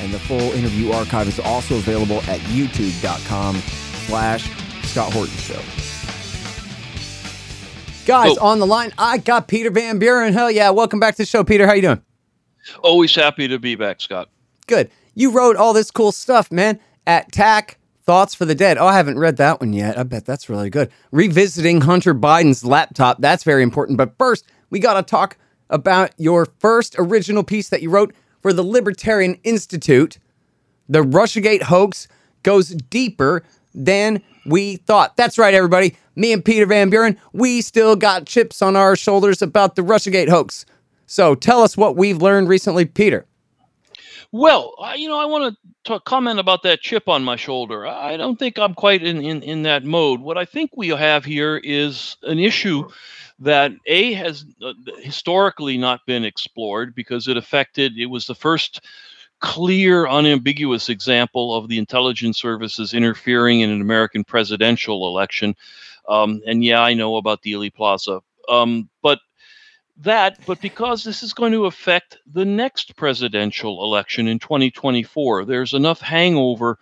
and the full interview archive is also available at youtube.com slash Scott Horton Show. Guys, Oh. on the line, I got Peter Van Buren. Hell yeah, welcome back to the show, Peter. How you doing? Always happy to be back, Scott. Good. You wrote all this cool stuff, man. At TAC, Thoughts for the Dead. Oh, I haven't read that one yet. I bet that's really good. Revisiting Hunter Biden's laptop. That's very important. But first, we got to talk about your first original piece that you wrote for the Libertarian Institute. The Russiagate hoax goes deeper than we thought. That's right, everybody. Me and Peter Van Buren, we still got chips on our shoulders about the Russiagate hoax. So tell us what we've learned recently, Peter. Well, you know, I want to comment about that chip on my shoulder. I don't think I'm quite in, in, in that mode. What I think we have here is an issue that A has uh, historically not been explored because it affected, it was the first clear, unambiguous example of the intelligence services interfering in an American presidential election. Um, and yeah, I know about Dealey Plaza. Um, but that, but because this is going to affect the next presidential election in 2024, there's enough hangover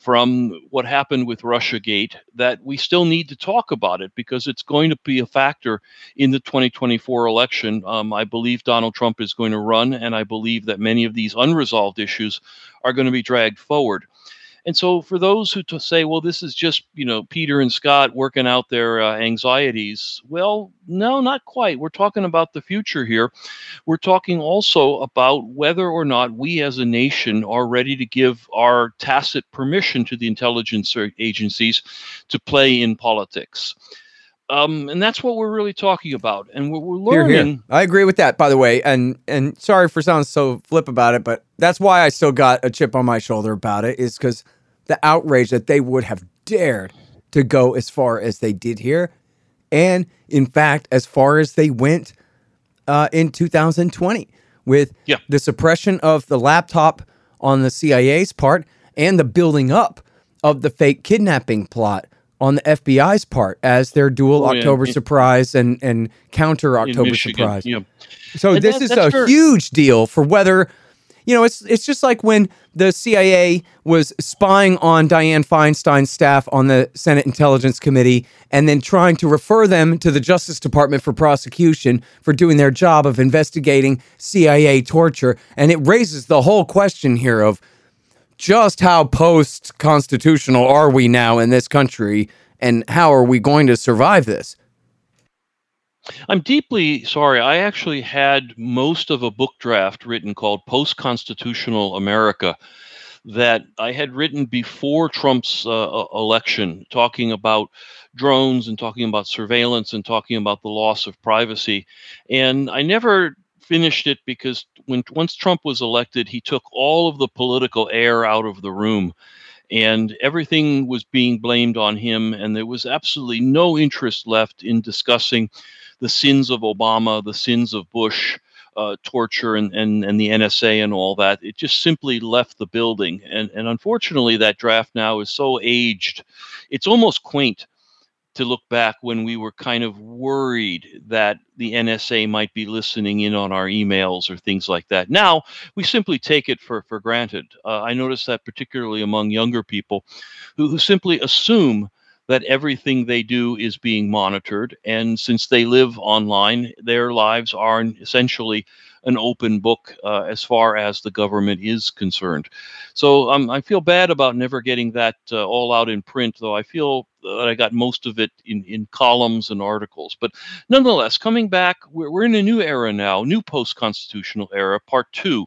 from what happened with Russiagate that we still need to talk about it because it's going to be a factor in the 2024 election. Um, I believe Donald Trump is going to run, and I believe that many of these unresolved issues are going to be dragged forward. And so, for those who say, well, this is just, you know, Peter and Scott working out their uh, anxieties, well, no, not quite. We're talking about the future here. We're talking also about whether or not we as a nation are ready to give our tacit permission to the intelligence agencies to play in politics. Um, and that's what we're really talking about. And we're, we're Here, learning. here. I agree with that, by the way. And and sorry for sounding so flip about it, but that's why I still got a chip on my shoulder about it. Is because the outrage that they would have dared to go as far as they did here, and in fact, as far as they went uh, in 2020 with Yeah. the suppression of the laptop on the CIA's part and the building up of the fake kidnapping plot on the FBI's part as their dual Oh, yeah. October In- surprise and and counter October surprise. Yeah. So And this that- is a where- huge deal for whether you know it's it's just like when the CIA was spying on Dianne Feinstein's staff on the Senate Intelligence Committee and then trying to refer them to the Justice Department for prosecution for doing their job of investigating CIA torture and it raises the whole question here of just how post constitutional are we now in this country and how are we going to survive this? I'm deeply sorry. I actually had most of a book draft written called Post Constitutional America that I had written before Trump's uh, election, talking about drones and talking about surveillance and talking about the loss of privacy. And I never finished it because when once Trump was elected, he took all of the political air out of the room and everything was being blamed on him and there was absolutely no interest left in discussing the sins of Obama, the sins of Bush, uh, torture, and, and, and the NSA and all that. It just simply left the building. And, and unfortunately, that draft now is so aged, it's almost quaint to look back when we were kind of worried that the NSA might be listening in on our emails or things like that. Now we simply take it for, for granted. Uh, I notice that particularly among younger people who, who simply assume that everything they do is being monitored. And since they live online, their lives are essentially an open book uh, as far as the government is concerned. So um, I feel bad about never getting that uh, all out in print, though I feel that I got most of it in, in columns and articles. But nonetheless, coming back, we're, we're in a new era now, new post constitutional era, part two.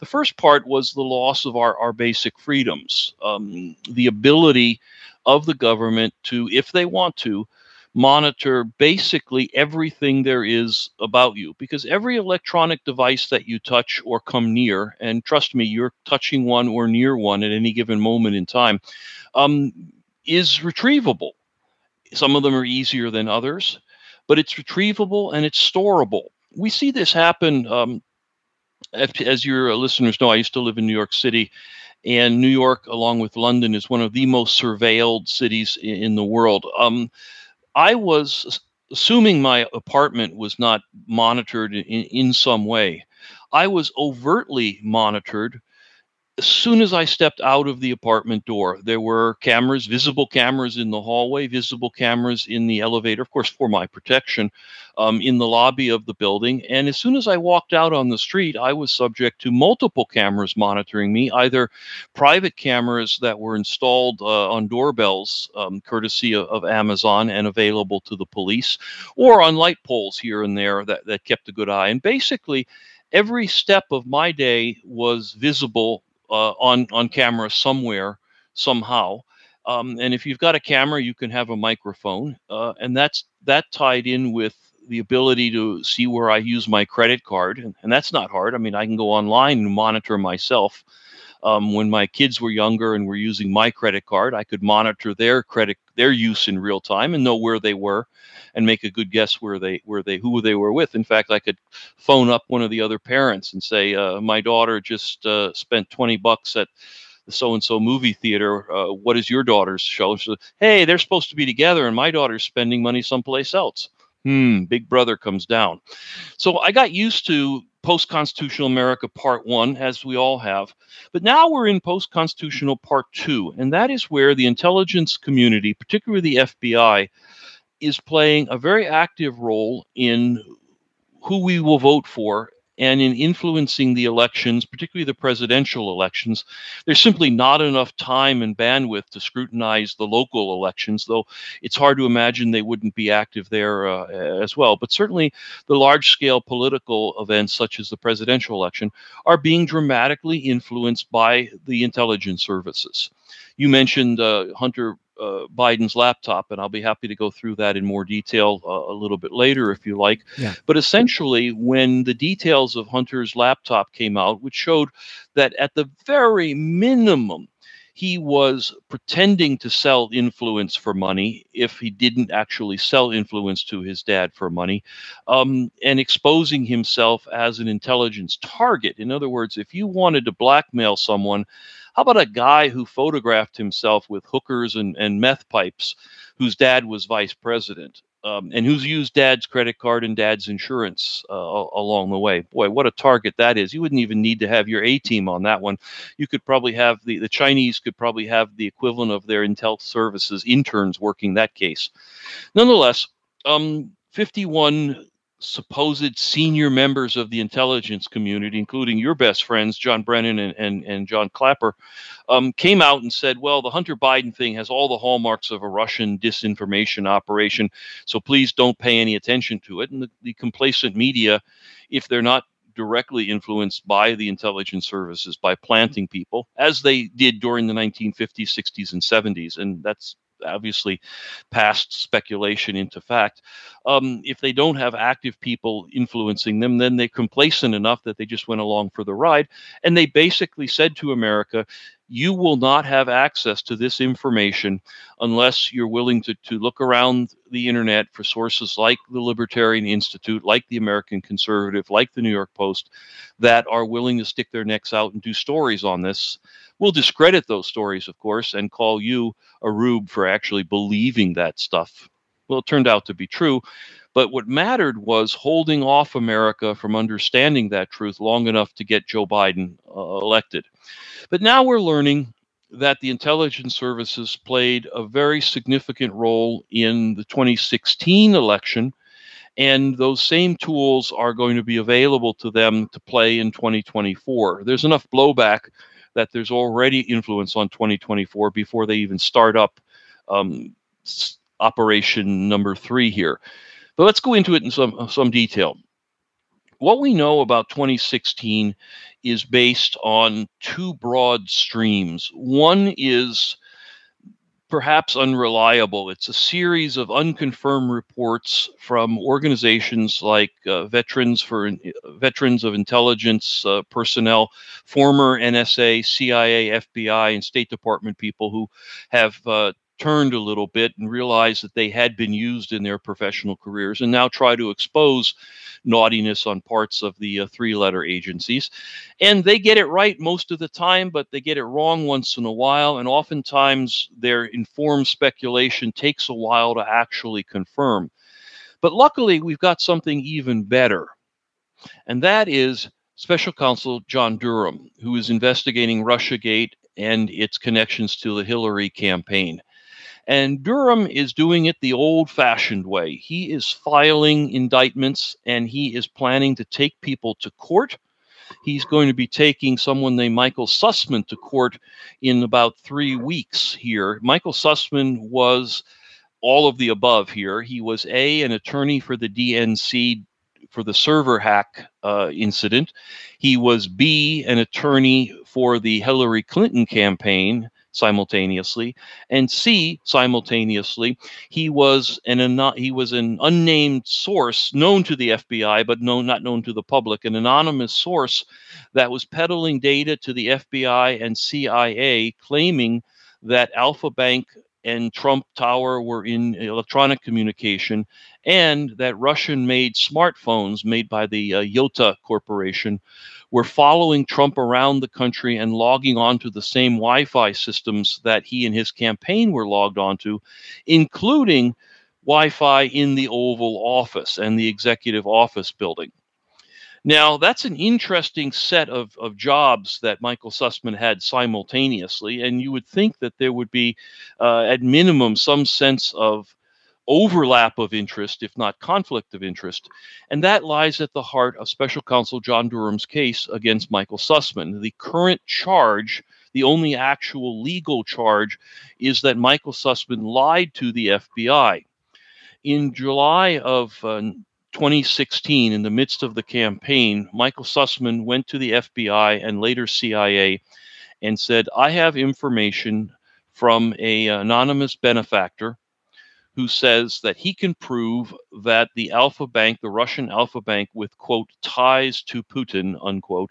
The first part was the loss of our, our basic freedoms, um, the ability of the government to, if they want to, monitor basically everything there is about you because every electronic device that you touch or come near, and trust me, you're touching one or near one at any given moment in time, um, is retrievable. Some of them are easier than others, but it's retrievable and it's storable. We see this happen. Um, as your listeners know, I used to live in New York City, and New York, along with London, is one of the most surveilled cities in the world. Um, I was assuming my apartment was not monitored in, in some way. I was overtly monitored as soon as I stepped out of the apartment door, there were cameras, visible cameras in the hallway, visible cameras in the elevator, of course, for my protection, um, in the lobby of the building. And as soon as I walked out on the street, I was subject to multiple cameras monitoring me, either private cameras that were installed uh, on doorbells, um, courtesy of, of, Amazon and available to the police, or on light poles here and there that, that kept a good eye. And basically, every step of my day was visible uh, on on camera somewhere somehow. Um, and if you've got a camera, you can have a microphone, uh, and that's that tied in with the ability to see where I use my credit card, and, and that's not hard. I mean, I can go online and monitor myself. Um, when my kids were younger and were using my credit card, I could monitor their credit their use in real time and know where they were, and make a good guess where they where they who they were with. In fact, I could phone up one of the other parents and say, uh, "My daughter just uh, spent twenty bucks at." the so and so movie theater. Uh, what is your daughter's show? She hey, they're supposed to be together, and my daughter's spending money someplace else. Hmm, Big Brother comes down. So I got used to post constitutional America part one, as we all have. But now we're in post constitutional part two, and that is where the intelligence community, particularly the FBI, is playing a very active role in who we will vote for and in influencing the elections, particularly the presidential elections. There's simply not enough time and bandwidth to scrutinize the local elections, though it's hard to imagine they wouldn't be active there uh, as well. But certainly the large scale political events, such as the presidential election, are being dramatically influenced by the intelligence services. You mentioned uh, Hunter uh, Biden's laptop, and I'll be happy to go through that in more detail uh, a little bit later if you like. Yeah. But essentially, when the details of Hunter's laptop came out, which showed that at the very minimum, he was pretending to sell influence for money if he didn't actually sell influence to his dad for money, um, and exposing himself as an intelligence target. In other words, if you wanted to blackmail someone, how about a guy who photographed himself with hookers and, and meth pipes, whose dad was vice president? Um, and who's used dad's credit card and dad's insurance uh, along the way. Boy, what a target that is. You wouldn't even need to have your A team on that one. You could probably have the, the Chinese could probably have the equivalent of their intel services interns working that case. Nonetheless, um, 51 supposed senior members of the intelligence community, including your best friends, John Brennan and, and, and John Clapper, um, came out and said, well, the Hunter Biden thing has all the hallmarks of a Russian disinformation operation, so please don't pay any attention to it. And the, the complacent media, if they're not directly influenced by the intelligence services by planting people, as they did during the 1950s, 60s, and 70s. And that's obviously past speculation into fact. Um, if they don't have active people influencing them, then they're complacent enough that they just went along for the ride. And they basically said to America, you will not have access to this information unless you're willing to, to look around the internet for sources like the Libertarian Institute, like the American Conservative, like the New York Post, that are willing to stick their necks out and do stories on this. We'll discredit those stories, of course, and call you a rube for actually believing that stuff. Well, it turned out to be true. But what mattered was holding off America from understanding that truth long enough to get Joe Biden uh, elected. But now we're learning that the intelligence services played a very significant role in the 2016 election, and those same tools are going to be available to them to play in 2024. There's enough blowback that there's already influence on 2024 before they even start up um, operation number three here. But let's go into it in some some detail. What we know about 2016 is based on two broad streams. One is perhaps unreliable. It's a series of unconfirmed reports from organizations like uh, Veterans for Veterans of Intelligence uh, personnel, former NSA, CIA, FBI, and State Department people who have uh, turned a little bit and realized that they had been used in their professional careers and now try to expose naughtiness on parts of the uh, three letter agencies. And they get it right most of the time, but they get it wrong once in a while. And oftentimes their informed speculation takes a while to actually confirm. But luckily, we've got something even better. And that is Special Counsel John Durham, who is investigating Russiagate and its connections to the Hillary campaign. And Durham is doing it the old fashioned way. He is filing indictments and he is planning to take people to court. He's going to be taking someone named Michael Sussmann to court in about three weeks here. Michael Sussmann was all of the above here. He was A, an attorney for the DNC for the server hack uh, incident. He was B, an attorney for the Hillary Clinton campaign simultaneously, and C simultaneously he was an he was an unnamed source known to the FBI but known not known to the public, an anonymous source that was peddling data to the FBI and CIA, claiming that Alfa Bank and Trump Tower were in electronic communication, and that Russian made smartphones made by the uh, Yota Corporation were following Trump around the country and logging onto the same Wi Fi systems that he and his campaign were logged onto, including Wi Fi in the Oval Office and the Executive Office building. Now, that's an interesting set of, of jobs that Michael Sussmann had simultaneously, and you would think that there would be, uh, at minimum, some sense of overlap of interest, if not conflict of interest. And that lies at the heart of Special Counsel John Durham's case against Michael Sussmann. The current charge, the only actual legal charge, is that Michael Sussmann lied to the FBI. In July of uh, 2016, in the midst of the campaign, Michael Sussmann went to the FBI and later CIA and said, I have information from a anonymous benefactor who says that he can prove that the Alfa Bank, the Russian Alfa Bank, with quote ties to Putin unquote,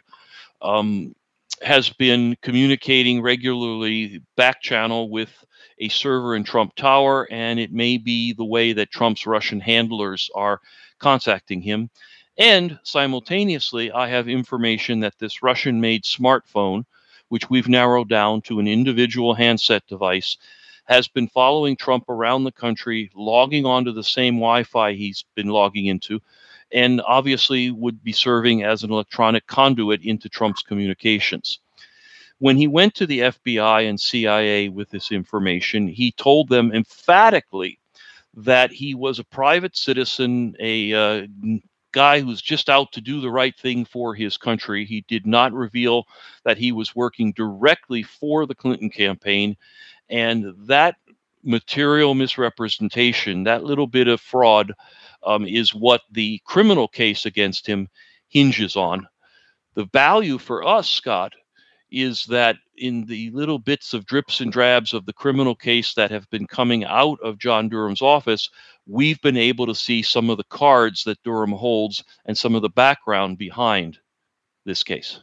um, has been communicating regularly back channel with a server in Trump Tower, and it may be the way that Trump's Russian handlers are contacting him. And simultaneously, I have information that this Russian made smartphone, which we've narrowed down to an individual handset device, has been following Trump around the country, logging onto the same Wi Fi he's been logging into, and obviously would be serving as an electronic conduit into Trump's communications. When he went to the FBI and CIA with this information, he told them emphatically that he was a private citizen, a uh, guy who's just out to do the right thing for his country. He did not reveal that he was working directly for the Clinton campaign. And that material misrepresentation, that little bit of fraud, um, is what the criminal case against him hinges on. The value for us, Scott, is that in the little bits of drips and drabs of the criminal case that have been coming out of John Durham's office, we've been able to see some of the cards that Durham holds and some of the background behind this case.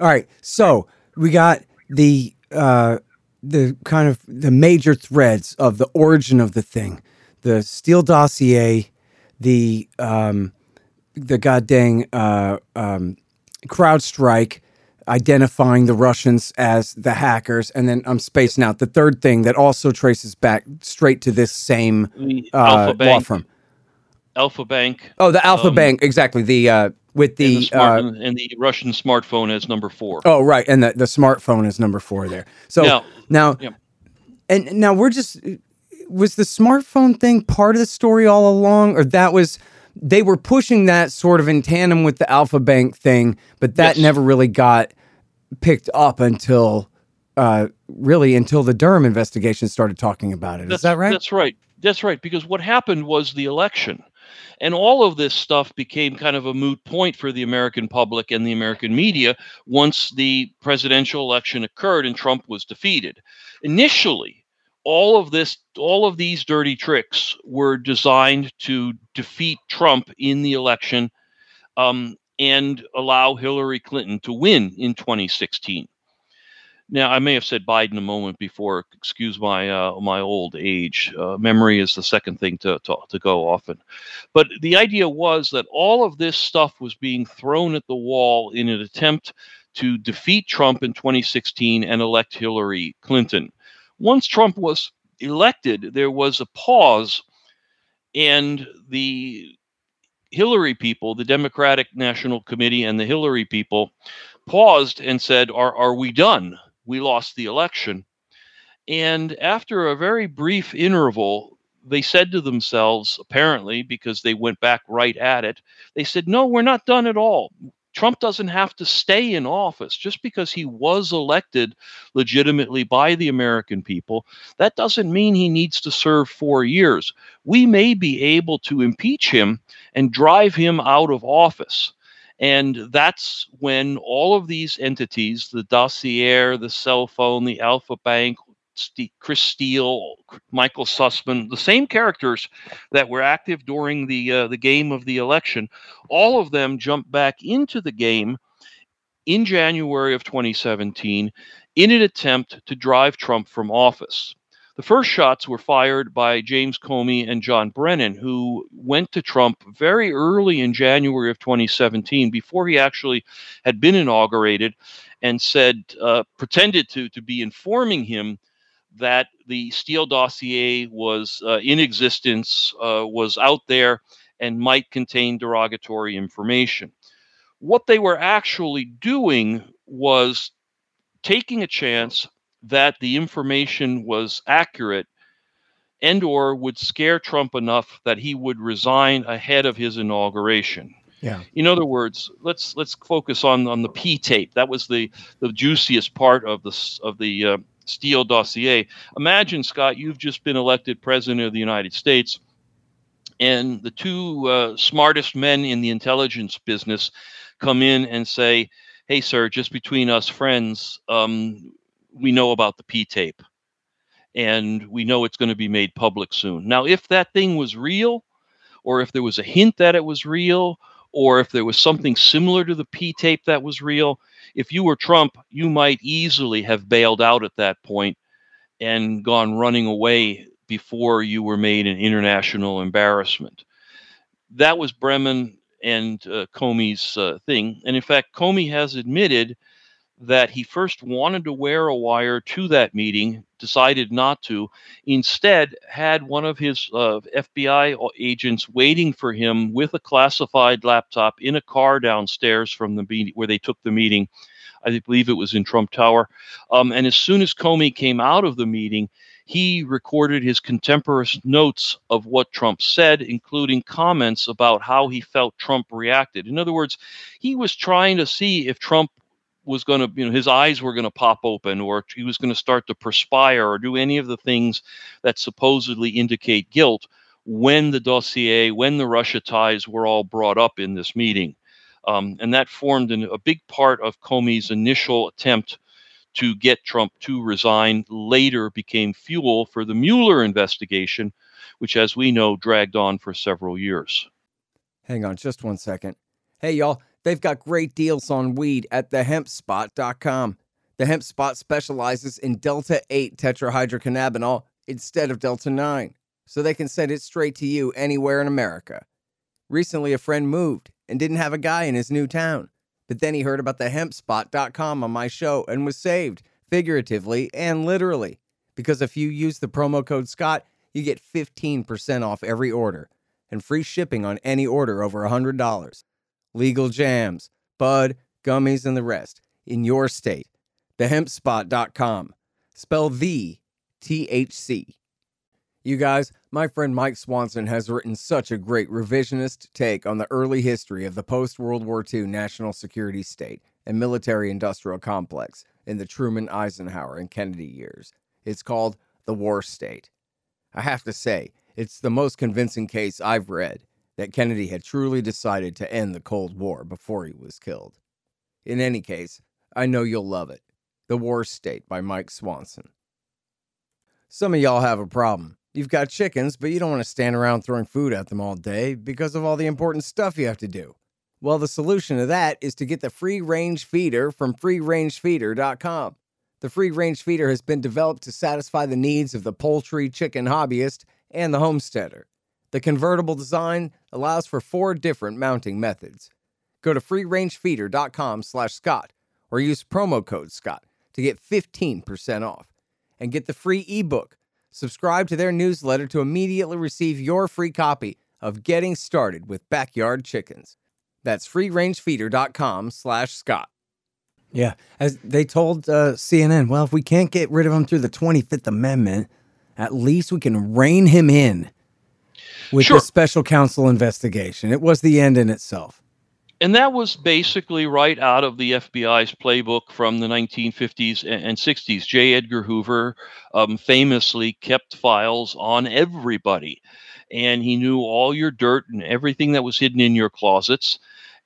All right, so we got the uh, the kind of the major threads of the origin of the thing, the Steele dossier, the um, the goddamn uh, um, CrowdStrike identifying the Russians as the hackers, and then I'm spacing out the third thing that also traces back straight to this same uh, law firm. Alfa Bank. Oh, the Alfa um, Bank, exactly. The uh, with the, and the, smart, uh, and the Russian smartphone as number four. Oh, right, and the, the smartphone is number four there. So now, now yeah. and now we're just was the smartphone thing part of the story all along, or that was they were pushing that sort of in tandem with the Alfa Bank thing, but that yes. never really got picked up until uh, really until the Durham investigation started talking about it. That's, Is that right? That's right. That's right. Because what happened was the election. And all of this stuff became kind of a moot point for the American public and the American media once the presidential election occurred and Trump was defeated. Initially, all of this, all of these dirty tricks were designed to defeat Trump in the election um, and allow Hillary Clinton to win in 2016. Now, I may have said Biden a moment before. Excuse my uh, my old age. Uh, memory is the second thing to, to, to go often. But the idea was that all of this stuff was being thrown at the wall in an attempt to defeat Trump in 2016 and elect Hillary Clinton. Once Trump was elected, there was a pause, and the Hillary people, the Democratic National Committee, and the Hillary people paused and said, Are, are we done? We lost the election. And after a very brief interval, they said to themselves, apparently, because they went back right at it, they said, No, we're not done at all. Trump doesn't have to stay in office just because he was elected legitimately by the American people. That doesn't mean he needs to serve four years. We may be able to impeach him and drive him out of office. And that's when all of these entities, the dossier, the cell phone, the Alfa Bank, Chris Steele, Michael Sussmann, the same characters that were active during the uh, the game of the election, all of them jumped back into the game in January of 2017 in an attempt to drive Trump from office. The first shots were fired by James Comey and John Brennan, who went to Trump very early in January of 2017, before he actually had been inaugurated, and said, uh, pretended to, to be informing him that the Steele dossier was uh, in existence, uh, was out there, and might contain derogatory information. What they were actually doing was taking a chance that the information was accurate and or would scare Trump enough that he would resign ahead of his inauguration. Yeah. In other words, let's let's focus on on the P tape. That was the the juiciest part of the of the uh, Steele dossier. Imagine, Scott, you've just been elected president of the United States, and the two uh, smartest men in the intelligence business come in and say, "Hey, sir, just between us friends, um, we know about the P tape, and we know it's going to be made public soon." Now, if that thing was real, or if there was a hint that it was real, or if there was something similar to the P tape that was real, if you were Trump, you might easily have bailed out at that point and gone running away before you were made an international embarrassment. That was Brennan and uh, Comey's uh, thing. And in fact, Comey has admitted that he first wanted to wear a wire to that meeting, decided not to, instead, had one of his uh, FBI agents waiting for him with a classified laptop in a car downstairs from the meeting where they took the meeting. I believe it was in Trump Tower. Um, and as soon as Comey came out of the meeting, he recorded his contemporaneous notes of what Trump said, including comments about how he felt Trump reacted. In other words, he was trying to see if Trump was going to, you know, his eyes were going to pop open or he was going to start to perspire or do any of the things that supposedly indicate guilt when the dossier, when the Russia ties were all brought up in this meeting. Um, and that formed an, a big part of Comey's initial attempt to get Trump to resign, later became fuel for the Mueller investigation, which, as we know, dragged on for several years. Hang on just one second. Hey, y'all, they've got great deals on weed at thehempspot.com. The Hemp Spot specializes in Delta 8 tetrahydrocannabinol instead of Delta 9, so they can send it straight to you anywhere in America. Recently, a friend moved and didn't have a guy in his new town. But then he heard about thehempspot.com on my show and was saved, figuratively and literally. Because if you use the promo code Scott, you get 15% off every order and free shipping on any order over $100. Legal jams, bud, gummies, and the rest in your state. Thehempspot.com. Spell the THC. You guys, my friend Mike Swanson has written such a great revisionist take on the early history of the post World War II national security state and military industrial complex in the Truman, Eisenhower, and Kennedy years. It's called The War State. I have to say, it's the most convincing case I've read that Kennedy had truly decided to end the Cold War before he was killed. In any case, I know you'll love it. The War State by Mike Swanson. Some of y'all have a problem. You've got chickens, but you don't want to stand around throwing food at them all day because of all the important stuff you have to do. Well, the solution to that is to get the free range feeder from freerangefeeder.com. The free range feeder has been developed to satisfy the needs of the poultry, chicken hobbyist, and the homesteader. The convertible design allows for four different mounting methods. Go to freerangefeeder.com/scott or use promo code Scott to get 15% off and get the free ebook. Subscribe to their newsletter to immediately receive your free copy of Getting Started with Backyard Chickens. That's freerangefeeder.com/scott. Yeah, as they told uh, CNN, well, if we can't get rid of him through the 25th Amendment, at least we can rein him in with Sure. the special counsel investigation. It was the end in itself. And that was basically right out of the FBI's playbook from the 1950s and 60s. J. Edgar Hoover um, famously kept files on everybody, and he knew all your dirt and everything that was hidden in your closets.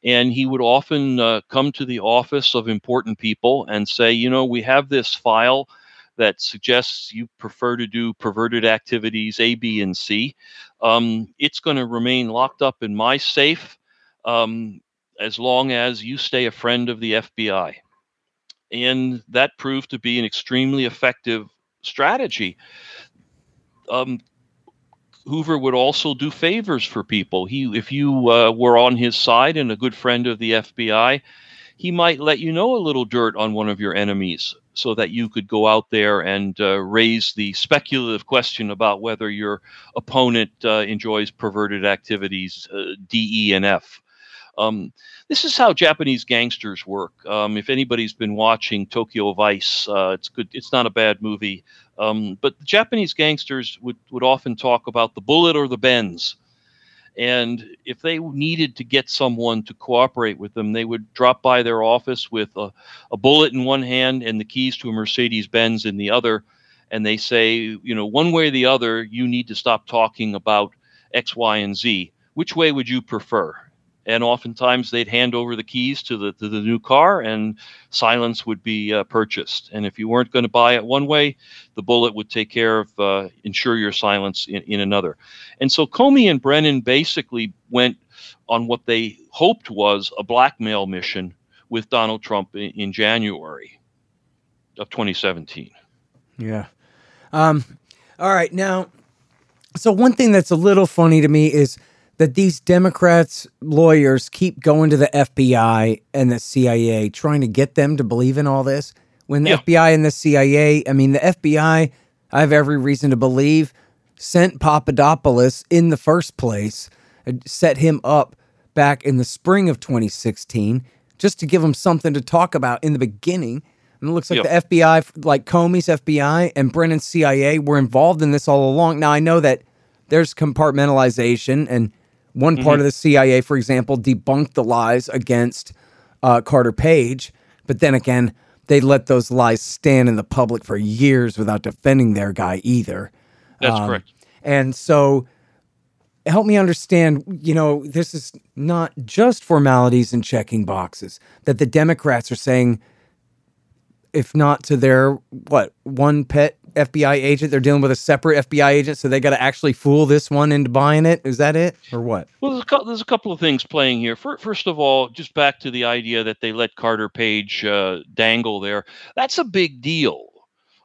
And he would often uh, come to the office of important people and say, You know, we have this file that suggests you prefer to do perverted activities A, B, and C. Um, it's going to remain locked up in my safe. Um, as long as you stay a friend of the FBI. And that proved to be an extremely effective strategy. Um, Hoover would also do favors for people. He, if you uh, were on his side and a good friend of the FBI, he might let you know a little dirt on one of your enemies so that you could go out there and uh, raise the speculative question about whether your opponent uh, enjoys perverted activities, uh, D, E, and F. Um, this is how Japanese gangsters work. Um, if anybody's been watching Tokyo Vice, uh, it's good. It's not a bad movie. Um, but Japanese gangsters would, would often talk about the bullet or the Benz. And if they needed to get someone to cooperate with them, they would drop by their office with a, a bullet in one hand and the keys to a Mercedes Benz in the other. And they say, you know, one way or the other, you need to stop talking about X, Y, and Z. Which way would you prefer? And oftentimes they'd hand over the keys to the to the new car and silence would be uh, purchased and if you weren't going to buy it one way the bullet would take care of uh, ensure your silence in, in another and so comey and brennan basically went on what they hoped was a blackmail mission with donald trump in, in january of 2017 Yeah. Um, all right. Now, so one thing that's a little funny to me is that these Democrats lawyers keep going to the FBI and the CIA trying to get them to believe in all this. When the Yeah. FBI and the CIA, I mean, the FBI, I have every reason to believe, sent Papadopoulos in the first place, uh, set him up back in the spring of 2016 just to give him something to talk about in the beginning. And it looks like Yep. the FBI, like Comey's FBI and Brennan's CIA, were involved in this all along. Now, I know that there's compartmentalization, and one part of the CIA, for example, debunked the lies against uh, Carter Page. But then again, they let those lies stand in the public for years without defending their guy either. that's Um, correct And so help me understand, you know, this is not just formalities and checking boxes that the Democrats are saying if not to their what, one pet FBI agent, they're dealing with a separate FBI agent, so they got to actually fool this one into buying it. Is that it or what? Well, there's a, cou- there's a couple of things playing here. Fir- First of all, just back to the idea that they let Carter Page uh, dangle there. That's a big deal.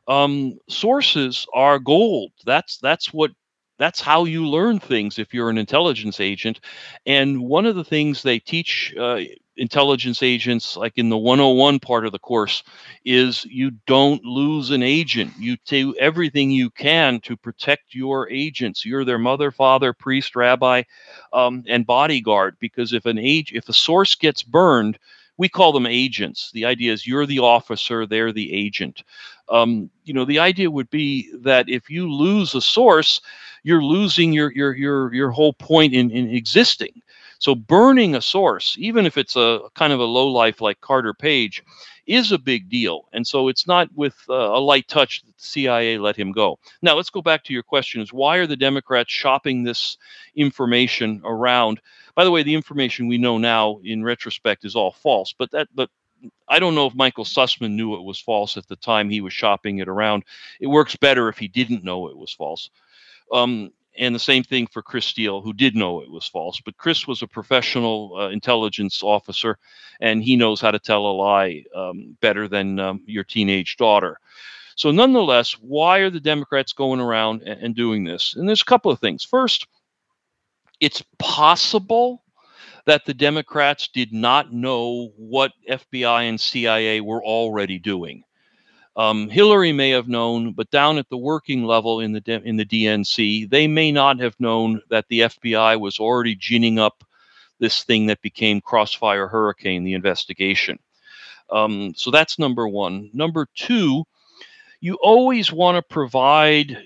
Um, sources are gold. That's that's what that's how you learn things if you're an intelligence agent. And one of the things they teach uh, intelligence agents, like in the 101 part of the course, is you don't lose an agent. You do everything you can to protect your agents. You're their mother, father, priest, rabbi, um, and bodyguard. Because if an age, if a source gets burned, we call them agents. The idea is you're the officer, they're the agent. Um, you know, the idea would be that if you lose a source, you're losing your your your your whole point in, in existing. So burning a source, even if it's a kind of a low life like Carter Page, is a big deal. And so it's not with uh, a light touch that the CIA let him go. Now let's go back to your question: Is why are the Democrats shopping this information around? By the way, the information we know now, in retrospect, is all false. But that but I don't know if Michael Sussmann knew it was false at the time he was shopping it around. It works better if he didn't know it was false. Um, and the same thing for Chris Steele, who did know it was false. But Chris was a professional uh, intelligence officer, and he knows how to tell a lie um, better than um, your teenage daughter. So, nonetheless, why are the Democrats going around and, and doing this? And there's a couple of things. First, it's possible that the Democrats did not know what FBI and CIA were already doing. Um, Hillary may have known, but down at the working level in the in the DNC, they may not have known that the FBI was already ginning up this thing that became Crossfire Hurricane, the investigation. Um, so that's number one. Number two, you always want to provide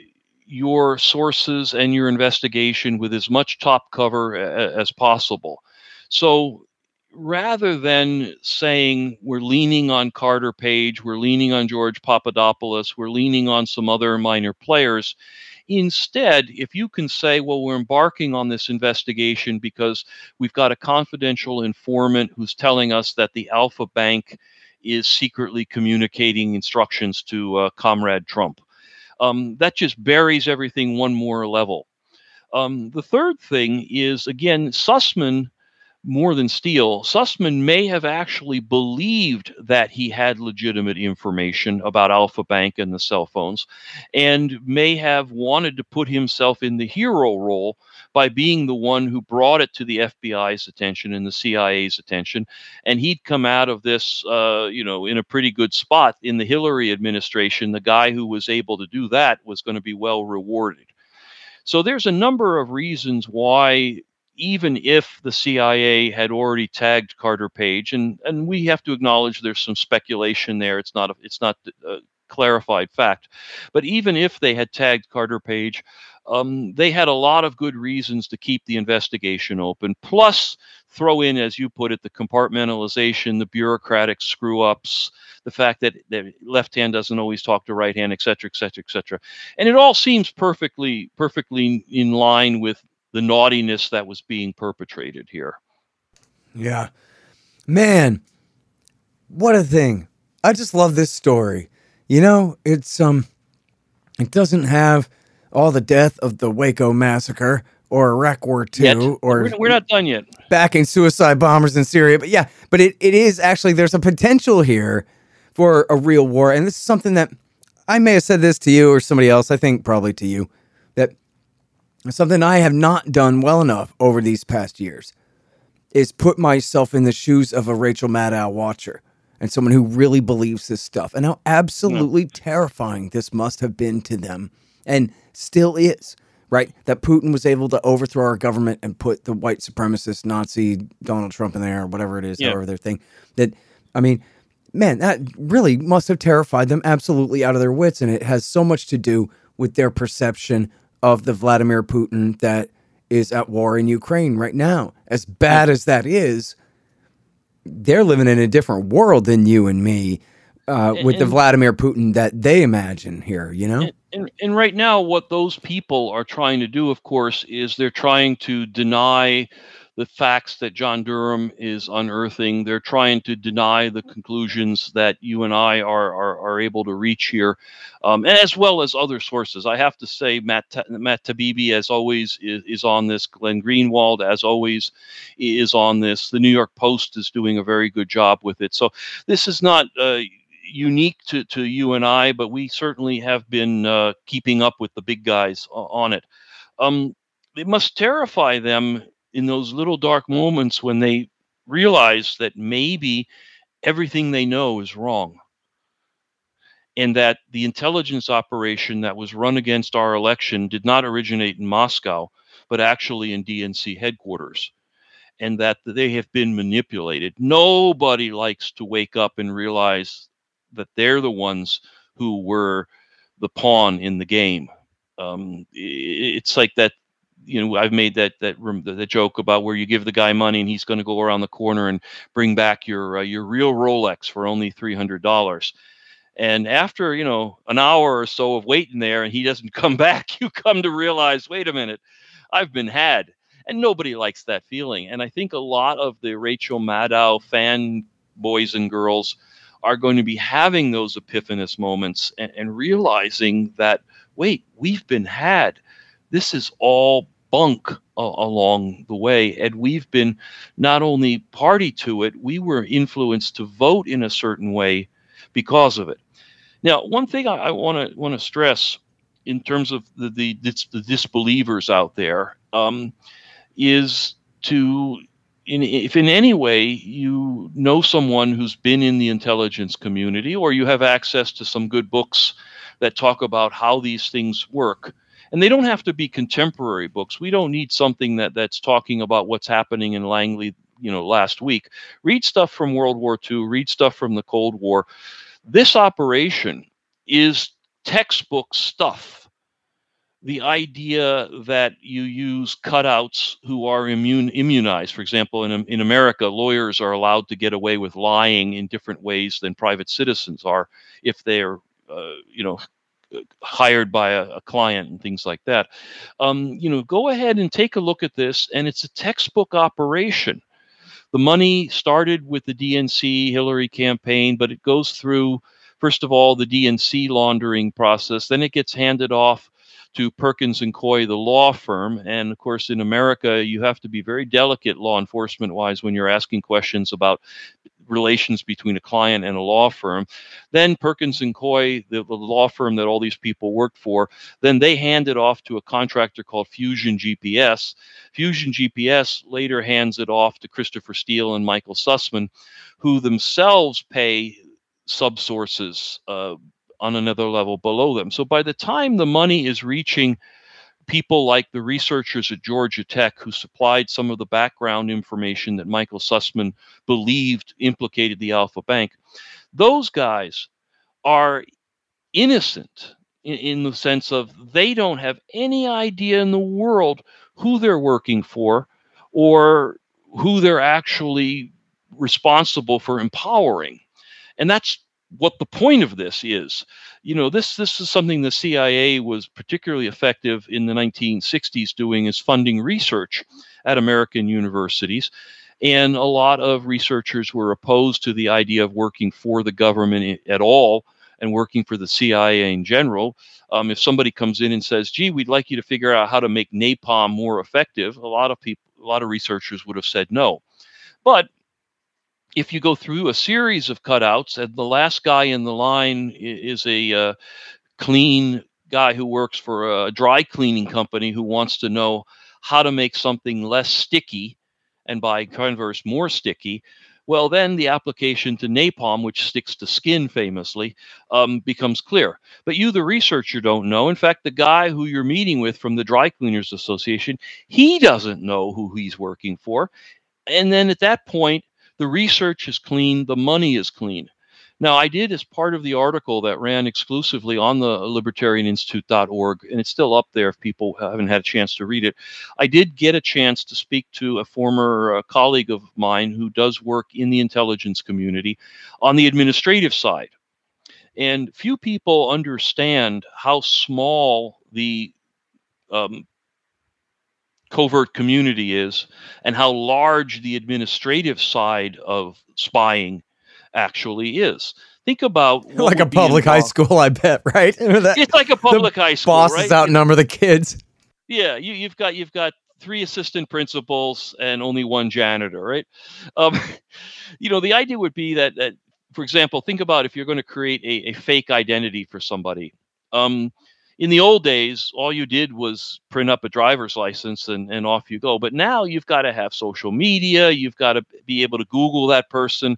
your sources and your investigation with as much top cover a- as possible. So rather than saying we're leaning on Carter Page, we're leaning on George Papadopoulos, we're leaning on some other minor players, instead, if you can say, well, we're embarking on this investigation because we've got a confidential informant who's telling us that the Alfa Bank is secretly communicating instructions to uh, Comrade Trump. Um, that just buries everything one more level. Um, the third thing is, again, Sussmann more than Steele, Sussmann may have actually believed that he had legitimate information about Alfa Bank and the cell phones, and may have wanted to put himself in the hero role by being the one who brought it to the FBI's attention and the CIA's attention. And he'd come out of this, uh, you know, in a pretty good spot in the Hillary administration. The guy who was able to do that was going to be well rewarded. So there's a number of reasons why even if the CIA had already tagged Carter Page, and and we have to acknowledge there's some speculation there. It's not a, it's not a clarified fact, but even if they had tagged Carter Page, um, they had a lot of good reasons to keep the investigation open. Plus, throw in, as you put it, the compartmentalization, the bureaucratic screw ups, the fact that the left hand doesn't always talk to right hand, et cetera, et cetera, et cetera. And it all seems perfectly, perfectly in line with the naughtiness that was being perpetrated here. Yeah. Man, what a thing. I just love this story. You know, it's um it doesn't have all the death of the Waco massacre or Iraq War II or We're, we're not done yet. backing suicide bombers in Syria. But yeah, but it, it is actually there's a potential here for a real war. And this is something that I may have said this to you or somebody else, I think probably to you, something I have not done well enough over these past years is put myself in the shoes of a Rachel Maddow watcher and someone who really believes this stuff and how absolutely terrifying this must have been to them and still is, right? That Putin was able to overthrow our government and put the white supremacist Nazi Donald Trump in there or whatever it is, Yeah. however their thing. That, I mean, man, that really must have terrified them absolutely out of their wits. And it has so much to do with their perception of the Vladimir Putin that is at war in Ukraine right now. As bad as that is, they're living in a different world than you and me uh, with the Vladimir Putin that they imagine here, you know? And, and, and right now, what those people are trying to do, of course, is they're trying to deny the facts that John Durham is unearthing. They're trying to deny the conclusions that you and I are are, are able to reach here, um, as well as other sources. I have to say, Matt Matt Taibbi, as always, is, is on this. Glenn Greenwald, as always, is on this. The New York Post is doing a very good job with it. So this is not. Uh, unique to, to you and I, but we certainly have been uh, keeping up with the big guys on it. Um, it must terrify them in those little dark moments when they realize that maybe everything they know is wrong. And that the intelligence operation that was run against our election did not originate in Moscow, but actually in DNC headquarters and that they have been manipulated. Nobody likes to wake up and realize that they're the ones who were the pawn in the game. Um, it's like that. You know, I've made that that the joke about where you give the guy money and he's going to go around the corner and bring back your uh, your real Rolex for only three hundred dollars. And after you know an hour or so of waiting there, and he doesn't come back, you come to realize, wait a minute, I've been had and nobody likes that feeling. And I think a lot of the Rachel Maddow fan boys and girls are going to be having those epiphanous moments and, and realizing that, wait, we've been had. This is all bunk uh, along the way. And we've been not only party to it, we were influenced to vote in a certain way because of it. Now, one thing I want to want to stress in terms of the, the, the disbelievers out there um, is to in, if in any way you know someone who's been in the intelligence community or you have access to some good books that talk about how these things work and they don't have to be contemporary books. We don't need something that that's talking about what's happening in langley you know last week. Read stuff from world war ii read stuff from the cold war. This operation is textbook stuff. The idea that you use cutouts who are immune immunized. For example, in, in America, lawyers are allowed to get away with lying in different ways than private citizens are if they're, uh, you know, hired by a, a, client and things like that. Um, you know, go ahead and take a look at this, and it's a textbook operation. The money started with the DNC Hillary campaign, but it goes through, first of all, the DNC laundering process. Then it gets handed off to Perkins and Coie, the law firm. And of course, in America, you have to be very delicate law enforcement wise when you're asking questions about relations between a client and a law firm. Then Perkins and Coie, the, the, law firm that all these people worked for, then they hand it off to a contractor called Fusion GPS. Fusion GPS later hands it off to Christopher Steele and Michael Sussmann, who themselves pay subsources, uh, on another level below them. So by the time the money is reaching people like the researchers at Georgia Tech who supplied some of the background information that Michael Sussmann believed implicated the Alfa Bank, those guys are innocent in, in, the sense of they don't have any idea in the world who they're working for or who they're actually responsible for empowering. And that's what the point of this is. You know, this this is something the CIA was particularly effective in the 1960s doing is funding research at American universities. And a lot of researchers were opposed to the idea of working for the government at all and working for the CIA in general. Um, if somebody comes in and says, "Gee, we'd like you to figure out how to make napalm more effective," a lot of people, a lot of researchers would have said no. But if you go through a series of cutouts, and the last guy in the line is a uh, clean guy who works for a dry cleaning company who wants to know how to make something less sticky and by converse more sticky. Well then the application to napalm which sticks to skin famously um, becomes clear. But you the researcher don't know. In fact the guy who you're meeting with from the dry cleaners association he doesn't know who he's working for. And then at that point the research is clean, the money is clean. Now, I did as part of the article that ran exclusively on the libertarianinstitute.org, and it's still up there if people haven't had a chance to read it. I did get a chance to speak to a former uh, colleague of mine who does work in the intelligence community on the administrative side. And few people understand how small the um, covert community is and how large the administrative side of spying actually is. Think about like a public high school, I bet, right? it's like a public high school. Bosses right? outnumber the kids. Yeah, you, you've got you've got three assistant principals and only one janitor, right? Um, you know, the idea would be that, that, for example, think about if you're going to create a, a fake identity for somebody. Um, in the old days, all you did was print up a driver's license and, and off you go. But now you've got to have social media, you've got to be able to Google that person.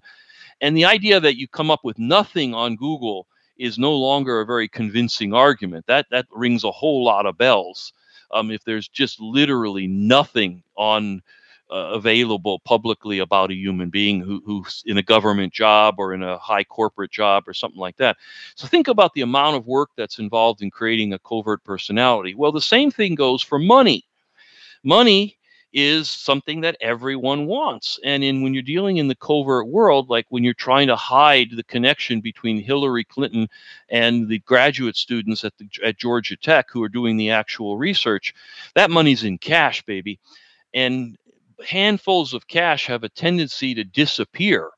And the idea that you come up with nothing on Google is no longer a very convincing argument. That that rings a whole lot of bells. Um, if there's just literally nothing on uh, available publicly about a human being who, who's in a government job or in a high corporate job or something like that. So think about the amount of work that's involved in creating a covert personality. Well, the same thing goes for money. Money is something that everyone wants. And in when you're dealing in the covert world, like when you're trying to hide the connection between Hillary Clinton and the graduate students at the at Georgia Tech who are doing the actual research, that money's in cash, baby. And handfuls of cash have a tendency to disappear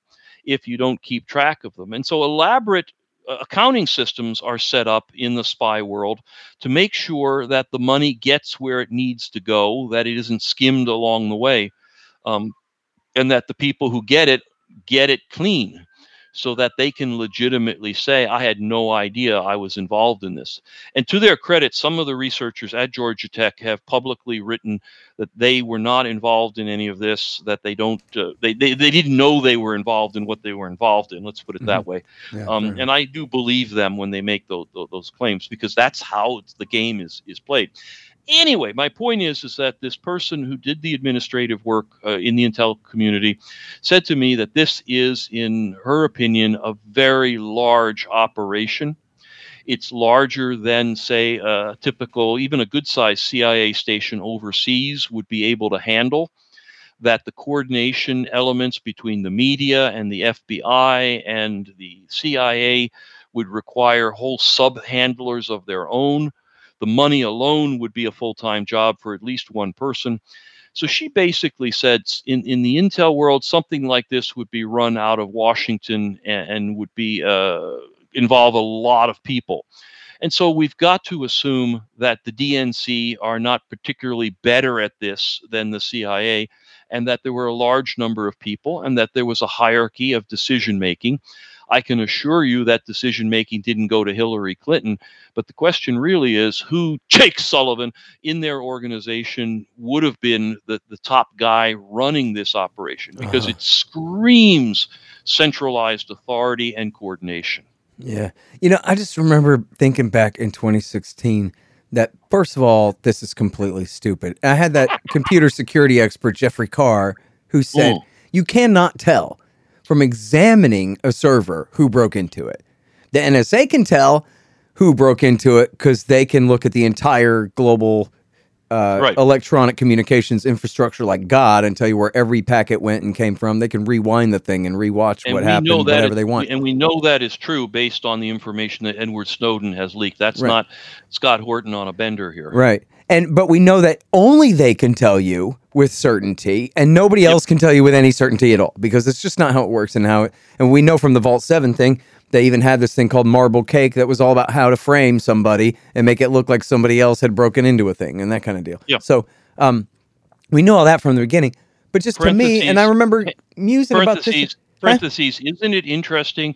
if you don't keep track of them. And so elaborate uh, accounting systems are set up in the spy world to make sure that the money gets where it needs to go, that it isn't skimmed along the way, um, and that the people who get it get it clean so that they can legitimately say, I had no idea I was involved in this. And to their credit, some of the researchers at Georgia Tech have publicly written that they were not involved in any of this, that they don't, uh, they, they, they didn't know they were involved in what they were involved in. Let's put it mm-hmm. that way. Yeah, um, and I do believe them when they make those, those claims because that's how the game is, is played anyway, my point is is that this person who did the administrative work uh, in the intel community said to me that this is, in her opinion, a very large operation. It's larger than, say, a typical, even a good-sized CIA station overseas would be able to handle. That the coordination elements between the media and the FBI and the CIA would require whole sub handlers of their own the money alone would be a full time job for at least one person. So she basically said in, in the Intel world, something like this would be run out of Washington and, and would be uh, involve a lot of people. And so we've got to assume that the DNC are not particularly better at this than the CIA, and that there were a large number of people, and that there was a hierarchy of decision making. I can assure you that decision making didn't go to Hillary Clinton. But the question really is who Jake Sullivan in their organization would have been the, the top guy running this operation because uh-huh. it screams centralized authority and coordination. Yeah. You know, I just remember thinking back in 2016 that, first of all, this is completely stupid. I had that computer security expert, Jeffrey Carr, who said. You cannot tell from examining a server who broke into it. The NSA can tell who broke into it because they can look at the entire global uh, right. electronic communications infrastructure like God and tell you where every packet went and came from. They can rewind the thing and rewatch and what happened, whatever they want. And we know that is true based on the information that Edward Snowden has leaked. That's right. not Scott Horton on a bender here. Right. And but we know that only they can tell you with certainty, and nobody else can tell you with any certainty at all because it's just not how it works and how it. And we know from the Vault Seven thing, they even had this thing called Marble Cake that was all about how to frame somebody and make it look like somebody else had broken into a thing and that kind of deal. Yeah. So um, we know all that from the beginning. But just to me, and I remember musing about this. Parentheses, isn't it interesting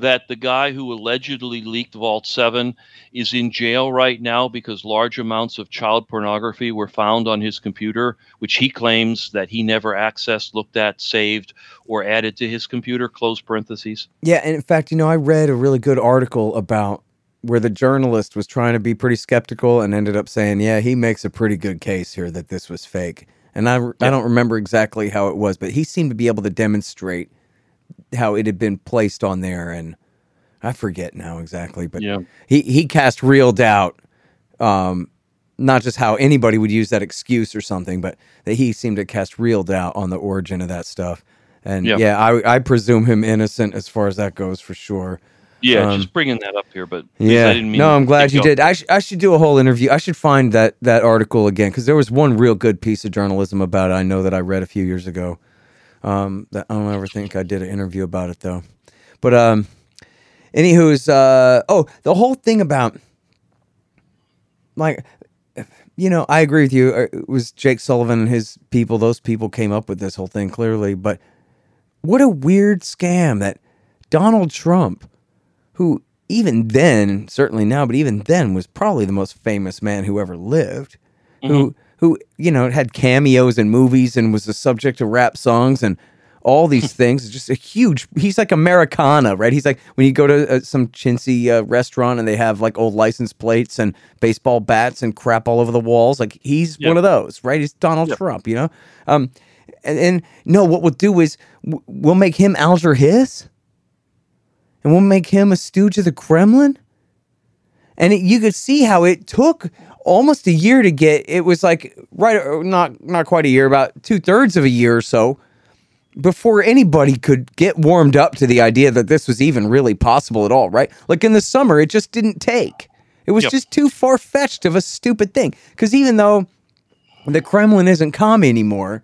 that the guy who allegedly leaked Vault 7 is in jail right now because large amounts of child pornography were found on his computer, which he claims that he never accessed, looked at, saved, or added to his computer, close parentheses. Yeah, and in fact, you know, I read a really good article about where the journalist was trying to be pretty skeptical and ended up saying, yeah, he makes a pretty good case here that this was fake. And I, yeah. I don't remember exactly how it was, but he seemed to be able to demonstrate how it had been placed on there, and I forget now exactly, but yeah. he he cast real doubt. Um, not just how anybody would use that excuse or something, but that he seemed to cast real doubt on the origin of that stuff. And yeah, yeah I, I presume him innocent as far as that goes for sure. Yeah, um, just bringing that up here, but yeah, no, I'm glad you did. I, sh- I should do a whole interview. I should find that that article again because there was one real good piece of journalism about it. I know that I read a few years ago. Um, that, I don't ever think I did an interview about it though. But um, anywho's uh, oh, the whole thing about like you know, I agree with you. Uh, it was Jake Sullivan and his people. Those people came up with this whole thing clearly. But what a weird scam that Donald Trump, who even then, certainly now, but even then was probably the most famous man who ever lived, mm-hmm. who who you know had cameos in movies and was the subject of rap songs and all these things. Just a huge. He's like Americana, right? He's like when you go to uh, some chintzy uh, restaurant and they have like old license plates and baseball bats and crap all over the walls. Like he's yep. one of those, right? He's Donald yep. Trump, you know. Um, and, and, no, what we'll do is we'll make him Alger Hiss, and we'll make him a stooge of the Kremlin. And it, you could see how it took almost a year to get. It was like right, uh, not not quite a year, about two thirds of a year or so before anybody could get warmed up to the idea that this was even really possible at all. Right? Like in the summer, it just didn't take. It was yep. just too far fetched of a stupid thing. Because even though the Kremlin isn't commie anymore,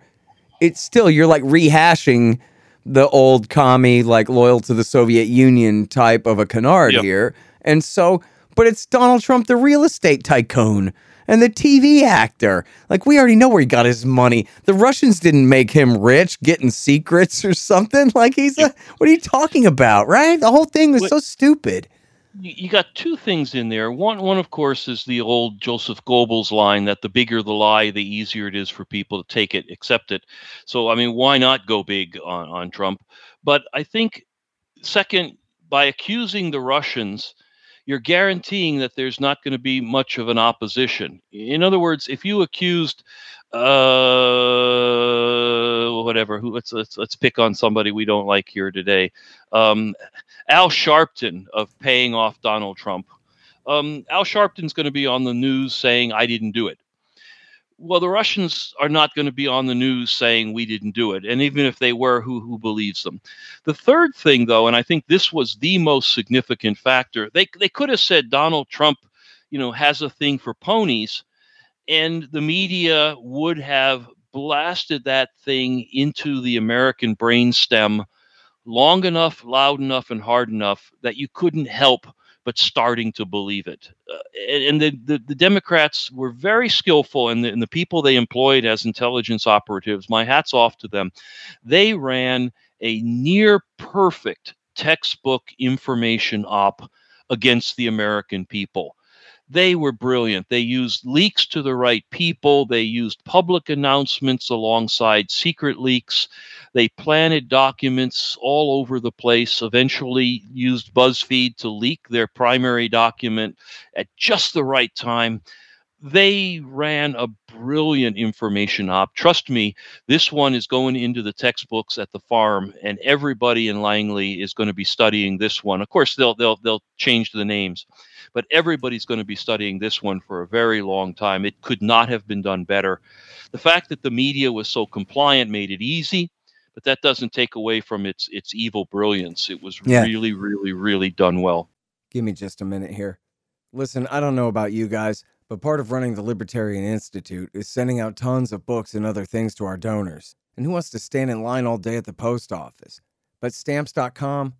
it's still you're like rehashing the old commie, like loyal to the Soviet Union type of a canard Yep. here. And so, but it's Donald Trump, the real estate tycoon and the TV actor. Like, we already know where he got his money. The Russians didn't make him rich getting secrets or something. Like, he's a, what are you talking about, right? The whole thing was so stupid. you you got two things in there. One, one of course, is the old Joseph Goebbels line that the bigger the lie, the easier it is for people to take it, accept it. So, I mean, why not go big on, on Trump? But I think, second, by accusing the Russians, you're guaranteeing that there's not going to be much of an opposition. In other words, if you accused, uh, whatever, who let's let's let's pick on somebody we don't like here today, um, Al Sharpton of paying off Donald Trump. Um, Al Sharpton's going to be on the news saying I didn't do it. Well, the Russians are not going to be on the news saying we didn't do it, and even if they were, who who believes them? The third thing, though, and I think this was the most significant factor, they they could have said Donald Trump, you know, has a thing for ponies, and the media would have blasted that thing into the American brainstem long enough, loud enough, and hard enough that you couldn't help but starting to believe it. Uh, and the, the, the Democrats were very skillful, and the, and the people they employed as intelligence operatives, my hat's off to them. They ran a near perfect textbook information op against the American people. They were brilliant. They used leaks to the right people. They used public announcements alongside secret leaks. They planted documents all over the place, eventually used BuzzFeed to leak their primary document at just the right time. They ran a brilliant information op. Trust me, this one is going into the textbooks at the farm, and everybody in Langley is going to be studying this one. Of course, they'll they'll they'll change the names, but everybody's going to be studying this one for a very long time. It could not have been done better. The fact that the media was so compliant made it easy, but that doesn't take away from its its evil brilliance. It was Yeah. really, really, really done well. Give me just a minute here. Listen, I don't know about you guys, but part of running the Libertarian Institute is sending out tons of books and other things to our donors. And who wants to stand in line all day at the post office? But stamps.com?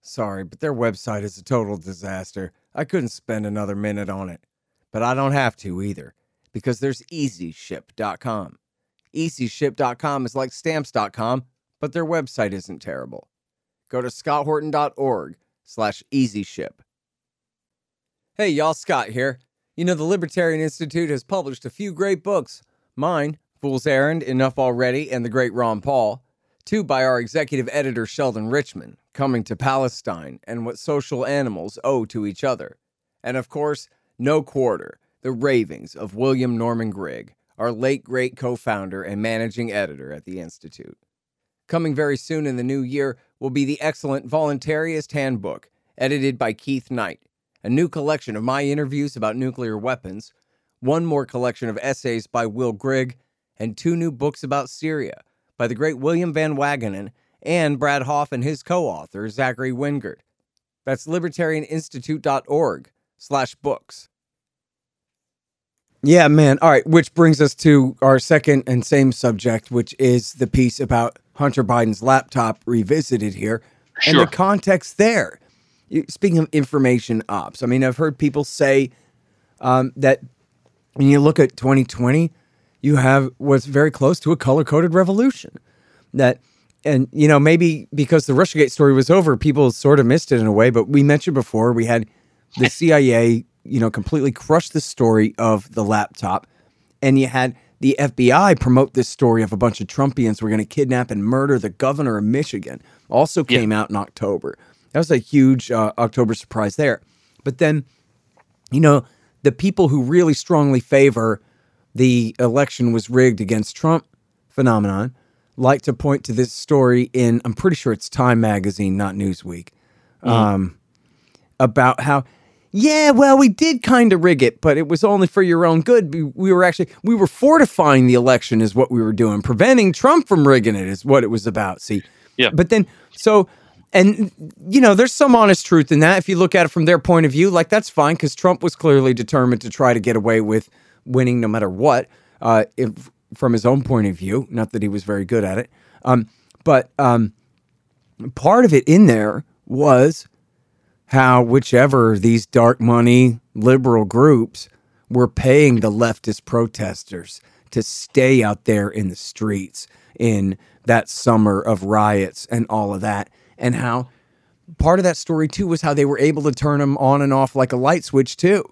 Sorry, but their website is a total disaster. I couldn't spend another minute on it. But I don't have to either, because there's easyship.com. Easyship.com is like stamps.com, but their website isn't terrible. Go to scotthorton.org slash easyship. Hey, y'all, Scott here. You know, the Libertarian Institute has published a few great books. Mine, Fool's Errand, Enough Already, and The Great Ron Paul. Two by our executive editor, Sheldon Richman, Coming to Palestine and What Social Animals Owe to Each Other. And of course, No Quarter, The Ravings of William Norman Grigg, our late great co founder and managing editor at the Institute. Coming very soon in the new year will be the excellent Voluntarist Handbook, edited by Keith Knight, a new collection of my interviews about nuclear weapons, one more collection of essays by Will Grigg, and two new books about Syria by the great William Van Wagenen and Brad Hoff and his co-author Zachary Wingard. That's libertarianinstitute.org slash books. Yeah, man. All right, which brings us to our second and same subject, which is the piece about Hunter Biden's laptop revisited here and the context there. Speaking of information ops, I mean, I've heard people say um, that when you look at 2020, you have what's very close to a color coded revolution. That, and you know, maybe because the Russiagate story was over, people sort of missed it in a way. But we mentioned before we had the CIA, you know, completely crush the story of the laptop, and you had the FBI promote this story of a bunch of Trumpians were going to kidnap and murder the governor of Michigan. Also Yeah. came out in October. That was a huge uh, October surprise there. But then you know, the people who really strongly favor the election was rigged against Trump phenomenon like to point to this story in, I'm pretty sure it's Time Magazine, not Newsweek, um, about how, yeah, well, we did kind of rig it, but it was only for your own good. We, we were actually, we were fortifying the election, is what we were doing. Preventing Trump from rigging it is what it was about. See, Yeah. but then, so, and you know, there's some honest truth in that. If you look at it from their point of view, like that's fine because Trump was clearly determined to try to get away with winning no matter what. Uh, if, from his own point of view, not that he was very good at it. Um, but um, part of it in there was how whichever these dark money liberal groups were paying the leftist protesters to stay out there in the streets in that summer of riots and all of that and how part of that story too was how they were able to turn them on and off like a light switch too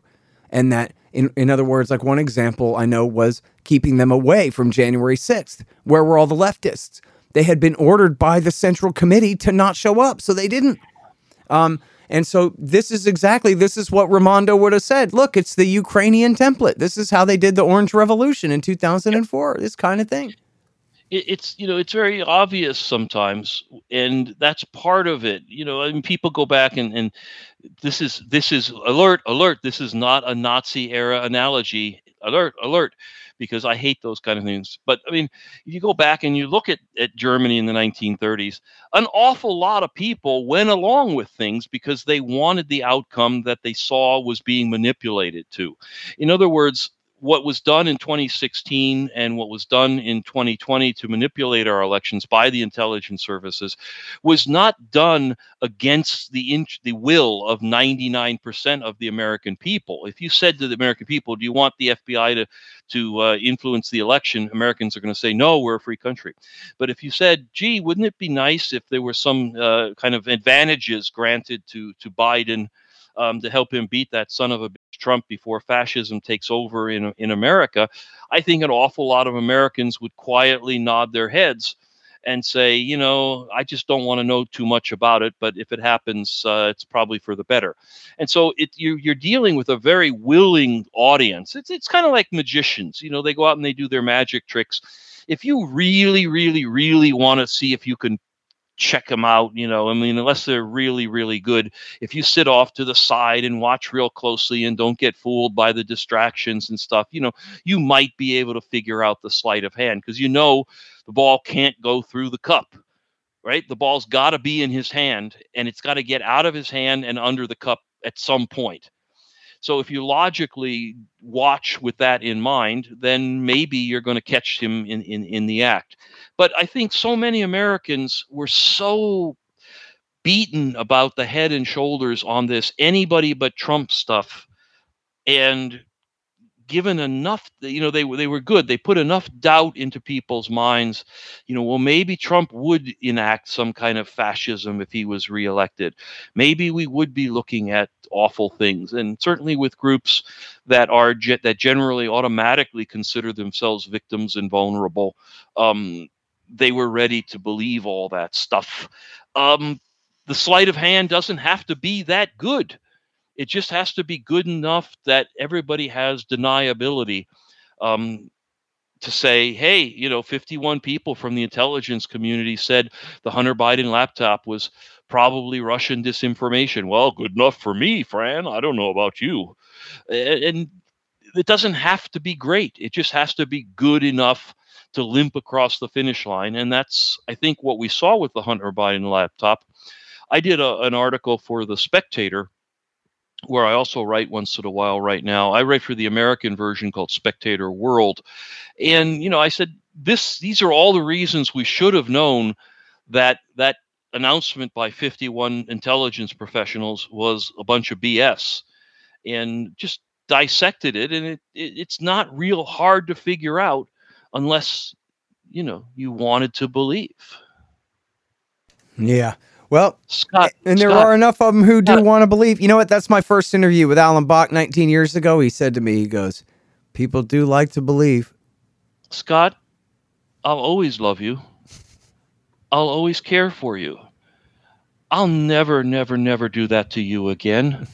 and that in, in other words like one example i know was keeping them away from january 6th where were all the leftists they had been ordered by the central committee to not show up so they didn't um, and so this is exactly this is what Raimondo would have said. Look, it's the Ukrainian template. This is how they did the Orange Revolution in 2004. This kind of thing. It's you know it's very obvious sometimes, and that's part of it. You know, I mean, people go back and and this is this is alert alert. This is not a Nazi era analogy. Alert alert because I hate those kind of things. But I mean, if you go back and you look at, at Germany in the 1930s, an awful lot of people went along with things because they wanted the outcome that they saw was being manipulated to. In other words, what was done in 2016 and what was done in 2020 to manipulate our elections by the intelligence services was not done against the the will of 99% of the American people. If you said to the American people, "Do you want the FBI to to uh, influence the election?" Americans are going to say, "No, we're a free country." But if you said, "Gee, wouldn't it be nice if there were some uh, kind of advantages granted to to Biden?" um, to help him beat that son of a Trump before fascism takes over in in America, I think an awful lot of Americans would quietly nod their heads and say, you know, I just don't want to know too much about it, but if it happens, uh, it's probably for the better. And so it, you, you're dealing with a very willing audience. It's it's kind of like magicians, you know, they go out and they do their magic tricks. If you really, really, really want to see if you can check them out. You know, I mean, unless they're really, really good, if you sit off to the side and watch real closely and don't get fooled by the distractions and stuff, you know, you might be able to figure out the sleight of hand because you know the ball can't go through the cup. Right, the ball's got to be in his hand, and it's got to get out of his hand and under the cup at some point. So if you logically watch with that in mind, then maybe you're going to catch him in, in, in the act. But I think so many Americans were so beaten about the head and shoulders on this anybody but Trump stuff. And given enough you know they were they were good. They put enough doubt into people's minds you know well maybe trump would enact some kind of fascism if he was reelected. Maybe we would be looking at awful things. And certainly with groups that are ge- that generally automatically consider themselves victims and vulnerable um, they were ready to believe all that stuff. Um, the sleight of hand doesn't have to be that good it just has to be good enough that everybody has deniability um, to say, hey, you know, 51 people from the intelligence community said the Hunter Biden laptop was probably Russian disinformation. Well, good enough for me, Fran. I don't know about you. And it doesn't have to be great, it just has to be good enough to limp across the finish line. And that's, I think, what we saw with the Hunter Biden laptop. I did a, an article for The Spectator where I also write once in a while right now. I write for the American version called Spectator World. And you know, I said this these are all the reasons we should have known that that announcement by 51 intelligence professionals was a bunch of BS and just dissected it and it, it it's not real hard to figure out unless you know you wanted to believe. Yeah. Well, Scott, and there Scott, are enough of them who do want to believe. You know what? That's my first interview with Alan Bock 19 years ago. He said to me, he goes, People do like to believe. Scott, I'll always love you. I'll always care for you. I'll never, never, never do that to you again.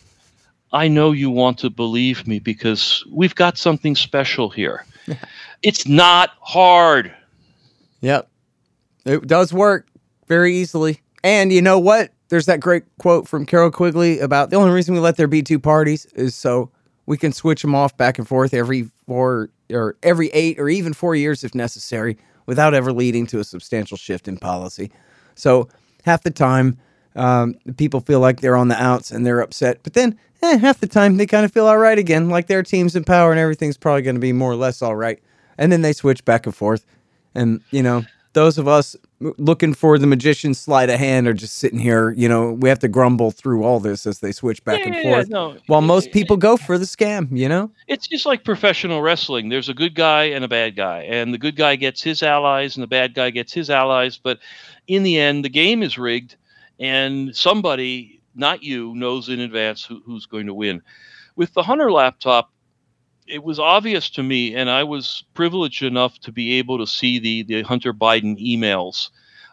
I know you want to believe me because we've got something special here. it's not hard. Yep. It does work very easily. And you know what? There's that great quote from Carroll Quigley about the only reason we let there be two parties is so we can switch them off back and forth every four or every eight or even four years if necessary without ever leading to a substantial shift in policy. So half the time, um, people feel like they're on the outs and they're upset. But then eh, half the time, they kind of feel all right again, like their team's in power and everything's probably going to be more or less all right. And then they switch back and forth. And, you know, those of us looking for the magician's sleight of hand or just sitting here. You know, we have to grumble through all this as they switch back Yeah, and yeah, forth. yeah, no, While most people go for the scam, you know? It's just like professional wrestling. There's a good guy and a bad guy, and the good guy gets his allies, and the bad guy gets his allies. But in the end, the game is rigged, and somebody, not you, knows in advance who, who's going to win. With the Hunter laptop, it was obvious to me, and I was privileged enough to be able to see the the Hunter Biden emails.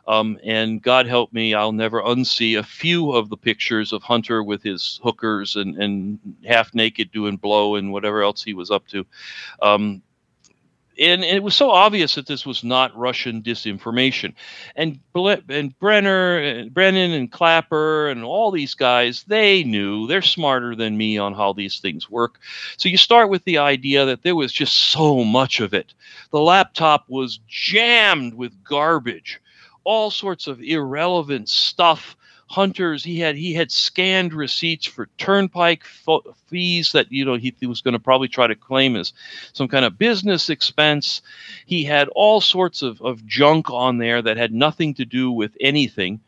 Um, and God help me, I'll never unsee a few of the pictures of Hunter with his hookers and, and half naked doing blow and whatever else he was up to. Um, and, and it was so obvious that this was not Russian disinformation. And and Brenner, and Brennan, and Clapper, and all these guys, they knew they're smarter than me on how these things work. So you start with the idea that there was just so much of it. The laptop was jammed with garbage, all sorts of irrelevant stuff. Hunters, he had he had scanned receipts for turnpike fo- fees that you know he, he was going to probably try to claim as some kind of business expense. He had all sorts of, of junk on there that had nothing to do with anything.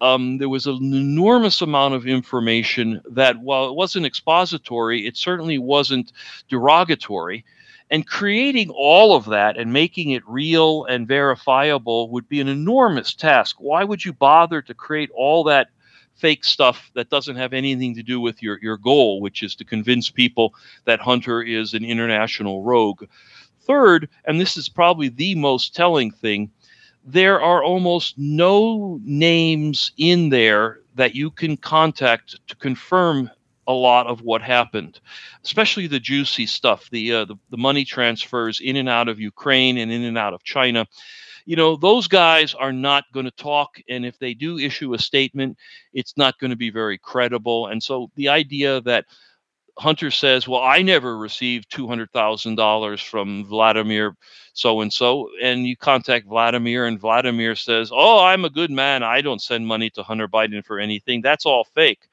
Um, there was an enormous amount of information that, while it wasn't expository, it certainly wasn't derogatory. And creating all of that and making it real and verifiable would be an enormous task. Why would you bother to create all that fake stuff that doesn't have anything to do with your, your goal, which is to convince people that Hunter is an international rogue? Third, and this is probably the most telling thing, there are almost no names in there that you can contact to confirm a lot of what happened, especially the juicy stuff, the, uh, the the money transfers in and out of Ukraine and in and out of China. You know, those guys are not going to talk, and if they do issue a statement, it's not going to be very credible. And so the idea that Hunter says, "Well, I never received two hundred thousand dollars from Vladimir so and so," and you contact Vladimir, and Vladimir says, "Oh, I'm a good man. I don't send money to Hunter Biden for anything. That's all fake."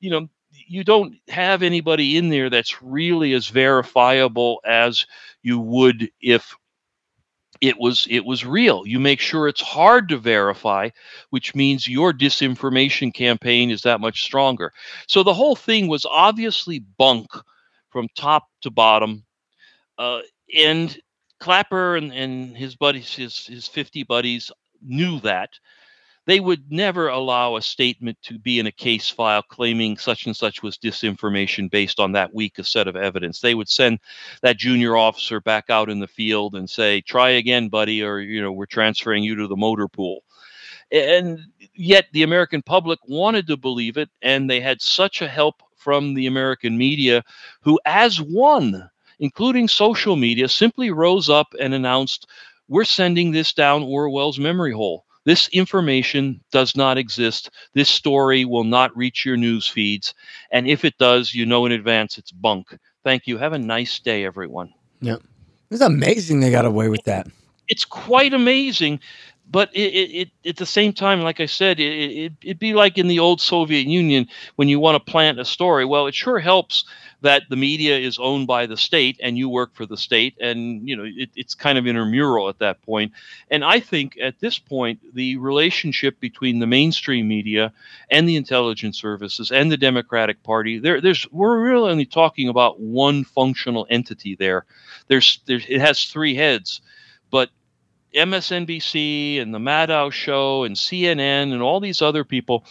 You know, you don't have anybody in there that's really as verifiable as you would if it was it was real. You make sure it's hard to verify, which means your disinformation campaign is that much stronger. So the whole thing was obviously bunk from top to bottom. Uh, and Clapper and, and his buddies, his his 50 buddies knew that. They would never allow a statement to be in a case file claiming such and such was disinformation based on that weak a set of evidence. They would send that junior officer back out in the field and say, "Try again, buddy," or you know, "We're transferring you to the motor pool." And yet, the American public wanted to believe it, and they had such a help from the American media, who, as one, including social media, simply rose up and announced, "We're sending this down Orwell's memory hole." This information does not exist. This story will not reach your news feeds. And if it does, you know in advance it's bunk. Thank you. Have a nice day, everyone. Yeah. It's amazing they got away with that. It's quite amazing. But it, it, it, at the same time, like I said, it, it'd be like in the old Soviet Union when you want to plant a story. Well, it sure helps that the media is owned by the state and you work for the state. And, you know, it, it's kind of intramural at that point. And I think at this point, the relationship between the mainstream media and the intelligence services and the Democratic Party, there, there's we're really only talking about one functional entity there. There's, there's it has three heads, but MSNBC and the Maddow Show and CNN and all these other people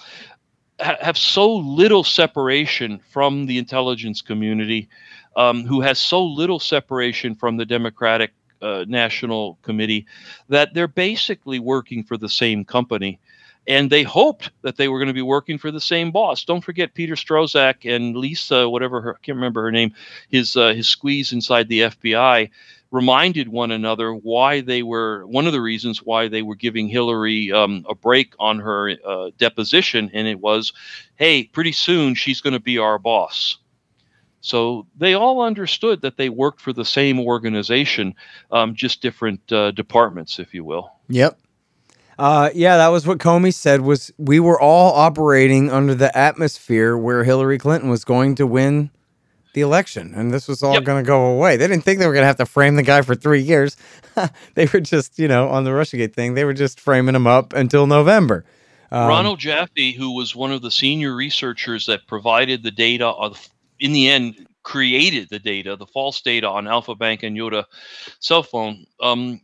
ha- have so little separation from the intelligence community, um, who has so little separation from the Democratic uh, National Committee, that they're basically working for the same company. And they hoped that they were going to be working for the same boss. Don't forget Peter Strozak and Lisa, whatever her, I can't remember her name, his uh, his squeeze inside the FBI reminded one another why they were one of the reasons why they were giving Hillary um, a break on her uh, deposition, and it was, hey, pretty soon she's going to be our boss. So they all understood that they worked for the same organization, um, just different uh, departments, if you will. Yep. Uh, yeah, that was what Comey said. Was we were all operating under the atmosphere where Hillary Clinton was going to win the election, and this was all Yep. going to go away. They didn't think they were going to have to frame the guy for three years. they were just, you know, on the RussiaGate thing, they were just framing him up until November. Um, Ronald Joffe, who was one of the senior researchers that provided the data, in the end, created the data, the false data on Alfa Bank and Yota cell phone. Um,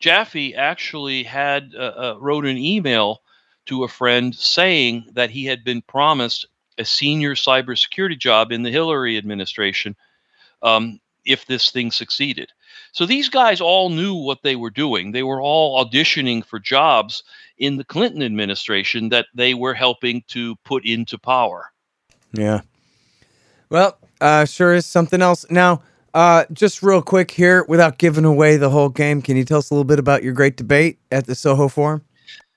Joffe actually had uh, uh, wrote an email to a friend saying that he had been promised a senior cybersecurity job in the Hillary administration um, if this thing succeeded. So these guys all knew what they were doing. They were all auditioning for jobs in the Clinton administration that they were helping to put into power. Yeah. Well, uh, sure is something else. Now, uh, just real quick here, without giving away the whole game, can you tell us a little bit about your great debate at the Soho Forum?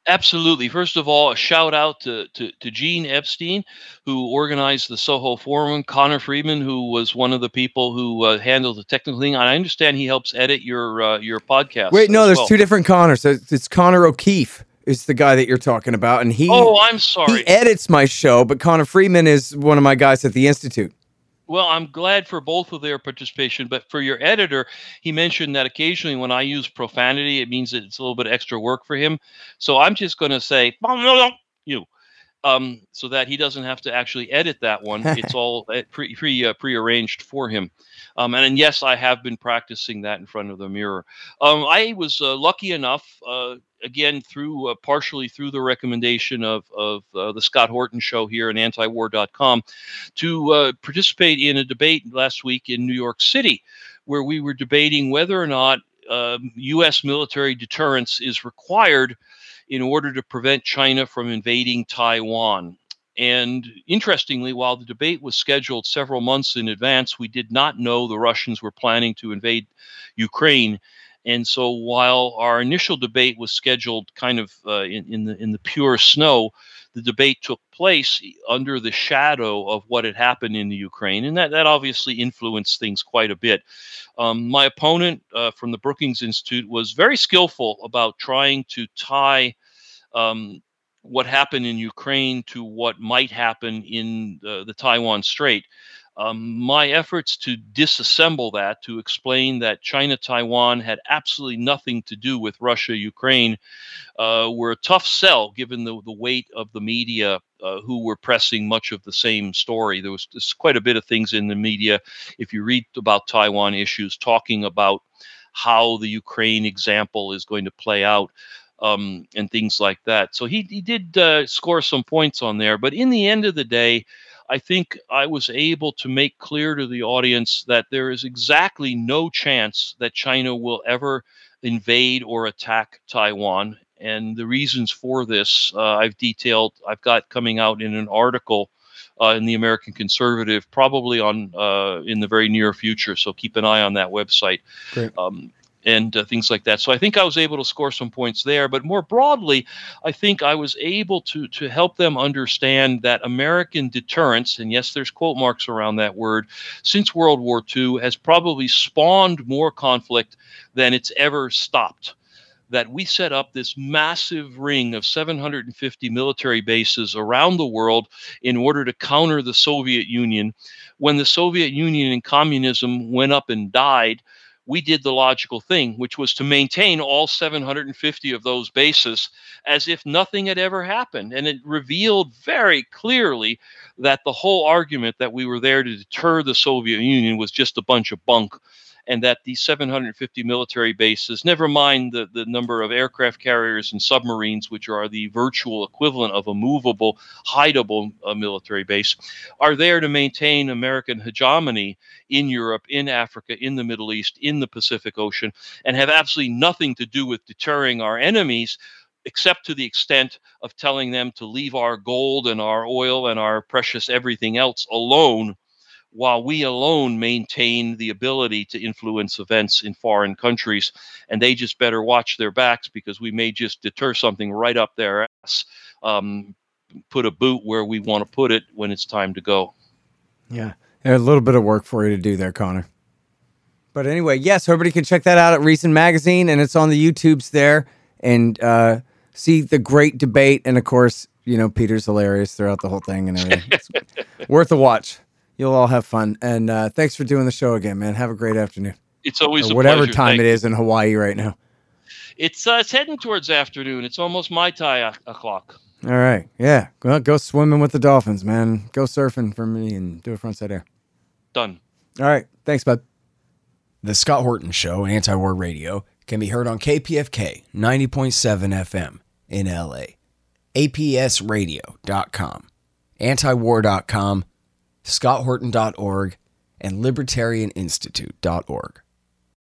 Absolutely. First of all, a shout out to, to, to Gene Epstein, who organized the Soho Forum, Connor Friedman, who was one of the people who uh, handled the technical thing. And I understand he helps edit your uh, your podcast. Wait, no, there's well. two different Connors. It's, it's Connor O'Keefe is the guy that you're talking about, and he Oh, I'm sorry. he edits my show, but Connor Freeman is one of my guys at the Institute. Well, I'm glad for both of their participation, but for your editor, he mentioned that occasionally when I use profanity, it means that it's a little bit extra work for him. So I'm just going to say um, so that he doesn't have to actually edit that one. It's all uh, pre pre uh, prearranged for him. Um, and, and yes, I have been practicing that in front of the mirror. Um, I was uh, lucky enough, uh, again, through uh, partially through the recommendation of of uh, the Scott Horton show here in antiwar.com to uh, participate in a debate last week in New York City, where we were debating whether or not um, U.S. military deterrence is required in order to prevent China from invading Taiwan. And interestingly, while the debate was scheduled several months in advance, we did not know the Russians were planning to invade Ukraine. And so, while our initial debate was scheduled kind of uh, in, in the in the pure snow, the debate took place under the shadow of what had happened in the Ukraine, and that, that obviously influenced things quite a bit. Um, my opponent uh, from the Brookings Institute was very skillful about trying to tie um, what happened in Ukraine to what might happen in the Taiwan Strait. Um, my efforts to disassemble that, to explain that China Taiwan had absolutely nothing to do with Russia Ukraine, uh, were a tough sell given the, the weight of the media uh, who were pressing much of the same story. There was quite a bit of things in the media, if you read about Taiwan issues, talking about how the Ukraine example is going to play out. Um, and things like that. So he, he did uh, score some points on there. But in the end of the day, I think I was able to make clear to the audience that there is exactly no chance that China will ever invade or attack Taiwan. And the reasons for this, uh, I've detailed, I've got coming out in an article uh, in the American Conservative, probably on uh, in the very near future. So keep an eye on that website. Um, and uh, things like that. So I think I was able to score some points there. But more broadly, I think I was able to to help them understand that American deterrence, and yes, there's quote marks around that word, since World War II has probably spawned more conflict than it's ever stopped. That we set up this massive ring of 750 military bases around the world in order to counter the Soviet Union. When the Soviet Union and communism went up and died, we did the logical thing, which was to maintain all 750 of those bases as if nothing had ever happened. And it revealed very clearly that the whole argument that we were there to deter the Soviet Union was just a bunch of bunk. And that these 750 military bases, never mind the, the number of aircraft carriers and submarines, which are the virtual equivalent of a movable, hideable uh, military base, are there to maintain American hegemony in Europe, in Africa, in the Middle East, in the Pacific Ocean, and have absolutely nothing to do with deterring our enemies, except to the extent of telling them to leave our gold and our oil and our precious everything else alone, while we alone maintain the ability to influence events in foreign countries. And they just better watch their backs because we may just deter something right up their ass. Um, put a boot where we want to put it when it's time to go. Yeah. A little bit of work for you to do there, Connor. But anyway, yes, everybody can check that out at Reason Magazine, and it's on the YouTubes there, and uh, see the great debate. And of course, you know, Peter's hilarious throughout the whole thing and everything. Worth a watch. You'll all have fun. And uh, thanks for doing the show again, man. Have a great afternoon. It's always Or a whatever pleasure. time Thank it you. is in Hawaii right now. It's uh, it's heading towards afternoon. It's almost my tie o'clock. All right. Yeah. Well, go swimming with the dolphins, man. Go surfing for me and do a frontside air. Done. All right. Thanks, bud. The Scott Horton Show, Anti War Radio, can be heard on KPFK 90.7 FM in LA, APSradio.com, antiwar.com, scotthorton.org, and libertarianinstitute.org.